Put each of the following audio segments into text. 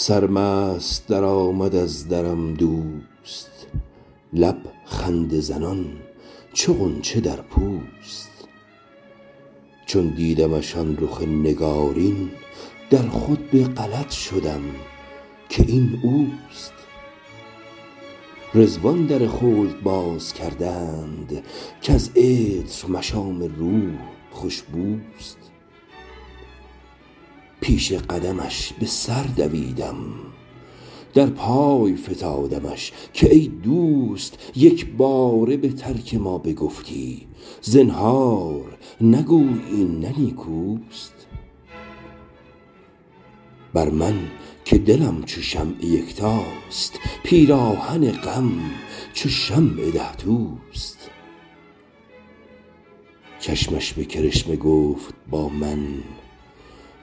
سرمست در آمد از درم دوست. لب خنده زنان چو غنچه در پوست. چون دیدمش آن رخ نگارین در خود به غلط شدم که این اوست. رضوان در خلد باز کردند کز عطر مشام روح خوش بوست. پیش قدمش به سر دویدم در پای فتادمش که ای دوست یک باره به ترک ما بگفتی زنهار نگوی این نه نیکوست. بر من که دلم چو شمع یکتاست پیراهن غم چو شمع ده توست چشمش به کرشمه گفت با من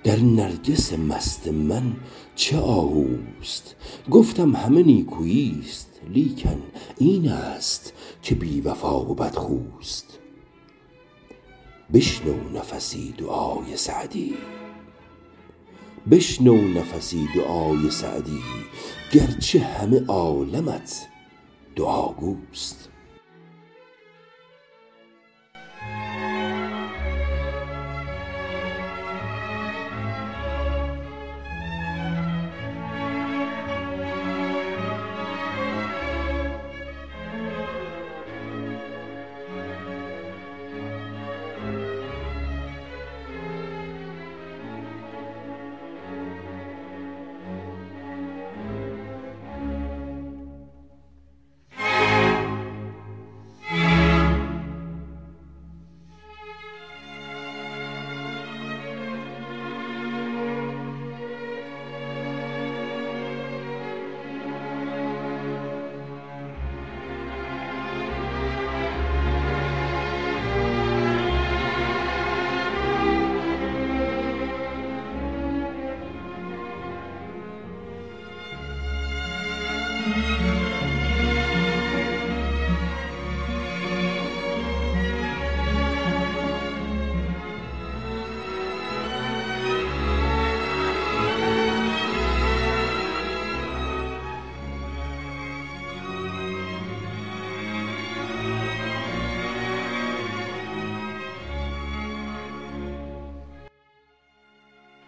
در نرگس مست من چه آهوست؟ گفتم همه نیکوییست لیکن این است که بی وفا و بدخوست. بشنو نفسی دعای سعدی. گرچه همه عالمت دعاگوست.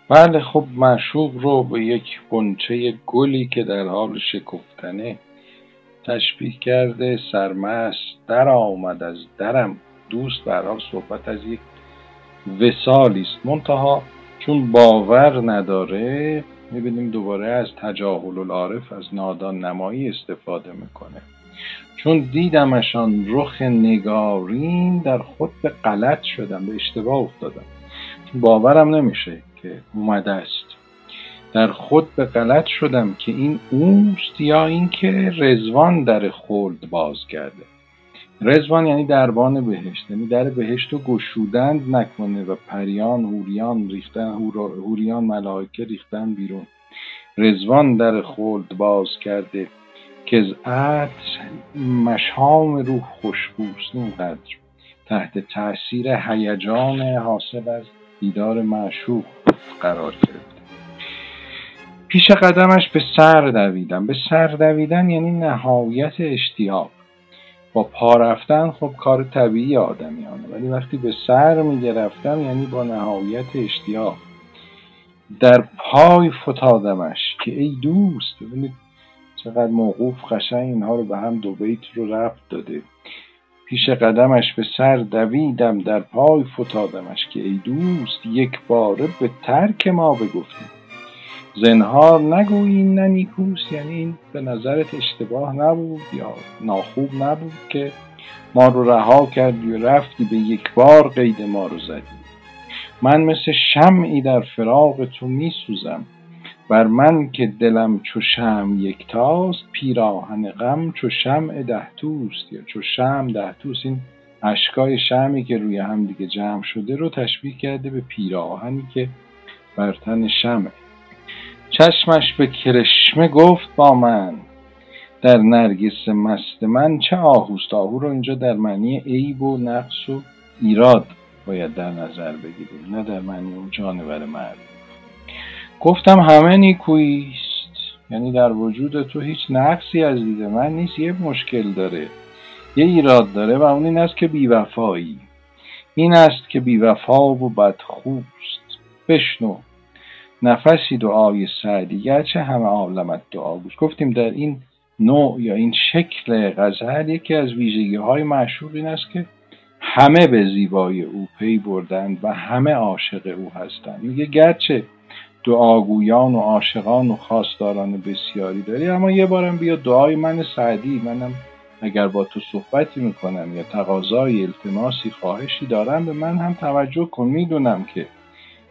بله خب معشوق رو به یک غنچه گلی که در حال شکفتنه تشبیه کرده سرمست در آمد از درم. دوست به صحبت از یک وسالی است. منتها چون باور نداره می‌بینیم دوباره از تجاهل العارف از نادان نمایی استفاده می‌کنه. چون دیدمشان رخ نگارین در خود به غلط شدم به اشتباه افتادم. باورم نمیشه که اومده است. در خود به غلط شدم که این اوست یا اینکه رزوان در خلد باز کرده رزوان یعنی دربان بهشت یعنی در بهشت رو گشودند نکنه و پریان هوریان ریختن هوریان ملائکه ریختن بیرون. رزوان در خلد باز کرده که از عطر مشام روح خوشبوست اینقدر تحت تاثیر هیجان حاصل از دیدار معشوق قرار گرفته پیش قدمش به سر دویدم به سر دویدن یعنی نهایت اشتیاق. با پا رفتن خب کار طبیعی آدمیانه. ولی وقتی به سر می‌گرفتم یعنی با نهایت اشتیاق. در پای فتادمش که ای دوست ببینید چقدر موقوف قشنگ اینها رو به هم دو بیت رو رفت داده. پیش قدمش به سر دویدم در پای فتادمش که ای دوست یک باره به ترک ما بگفتی. زنهار نگویی نه نیکوست یعنی این به نظرت اشتباه نبود یا ناخوب نبود که ما رو رها کردی و رفتی به یک بار قید ما رو زدی. من مثل شمعی در فراق تو می سوزم بر من که دلم چو شمع یکتاست پیراهن غم چو شمع ده توست یا چو شمع ده توست این اشکای شمعی که روی هم دیگه جمع شده رو تشبیه کرده به پیراهنی که بر تن شمع. چشمش به کرشمه گفت با من در نرگس مست من چه آهوست؟ آهو رو اینجا در معنی عیب و نقص و ایراد باید در نظر بگیریم نه در معنی اون جانور مرد. گفتم همه نیکوییست. یعنی در وجود تو هیچ نقصی از دید من نیست یه مشکل داره یه ایراد داره و اون این است که بیوفایی. این است که بیوفا و بدخوست. بشنو. نفسی دعای سعدی گرچه همه عالمت دعا گوش گفتیم در این نوع یا این شکل غزل یکی از ویژگی های معشوق این است که همه به زیبایی او پی بردند و همه عاشق او هستند. میگه گرچه دعاگویان و عاشقان و خواستاران بسیاری داری. اما یه بارم بیا دعای من سعدی. منم اگر با تو صحبتی می‌کنم یا تقاضای التماسی خواهشی دارم به من هم توجه کن. می‌دونم که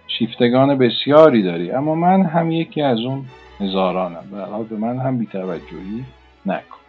شیفتگان بسیاری داری اما من هم یکی از اون هزارانم. به به من هم بیتوجهی نکن.